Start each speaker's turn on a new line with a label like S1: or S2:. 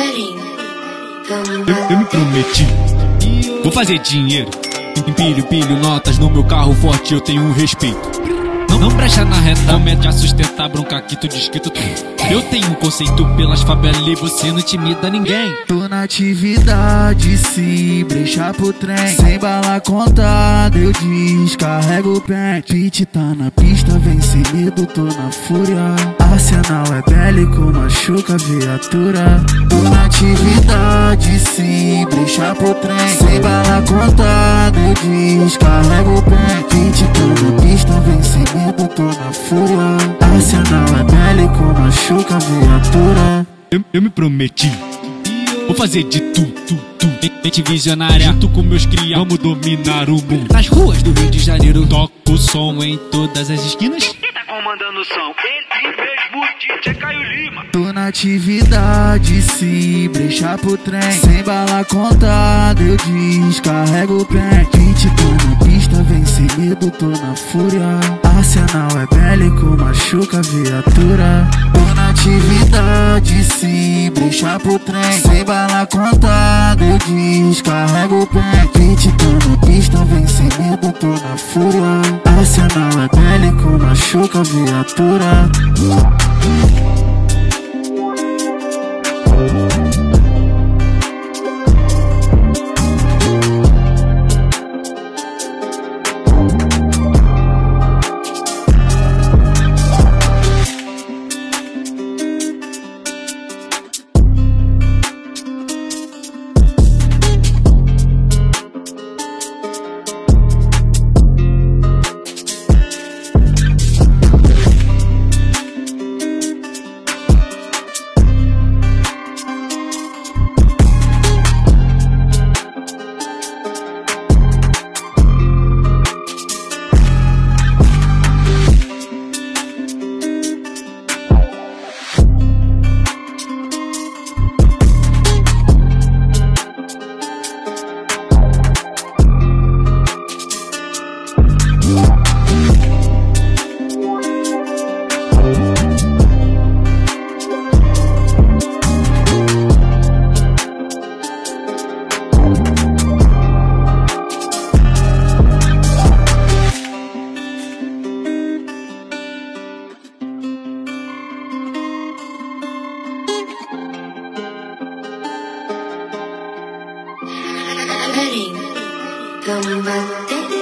S1: Eu, eu me prometi, vou fazer dinheiro. Empilho, pilho notas no meu carro forte, eu tenho respeito. Não, brecha na reta, mete a sustentar bronca que tu diz que tu. Eu tenho conceito pelas favelas e você não intimida ninguém.
S2: Tô na atividade, se brecha pro trem. Sem bala contada, eu descarrego o pente. Pit tá na pista, vem sem medo, tô na fúria. Arsenal é bélico, machuca a viatura. Tô na atividade, se brecha pro trem. Sem bala contada, eu descarrego o pente. Pit tá na pista, vem sem medo, tô na fúria. Arsenal é bélico, machuca a viatura.
S1: Eu, eu me prometi. Vou fazer de tu, tu, tu. Mente visionária, junto com meus cria, vamos dominar o mundo. Nas ruas do Rio de Janeiro, toco o som em todas as esquinas.
S3: Quem tá comandando o som? Ele mesmo, DJ Caio Lima.
S2: Tô na atividade, se brecha pro trem. Sem bala contada, eu descarrego o pente. Pit tô pista, vem sem medo, tô na fúria. Arsenal é bélico, machuca viatura. Tô na atividade, se brecha pro trem. Sem bala contada, eu descarrego o pente. Pit tô na pista, vem sem medo, tô na fúria. Arsenal é bélico, machuca a viatura.
S4: Peraí, vamos bater.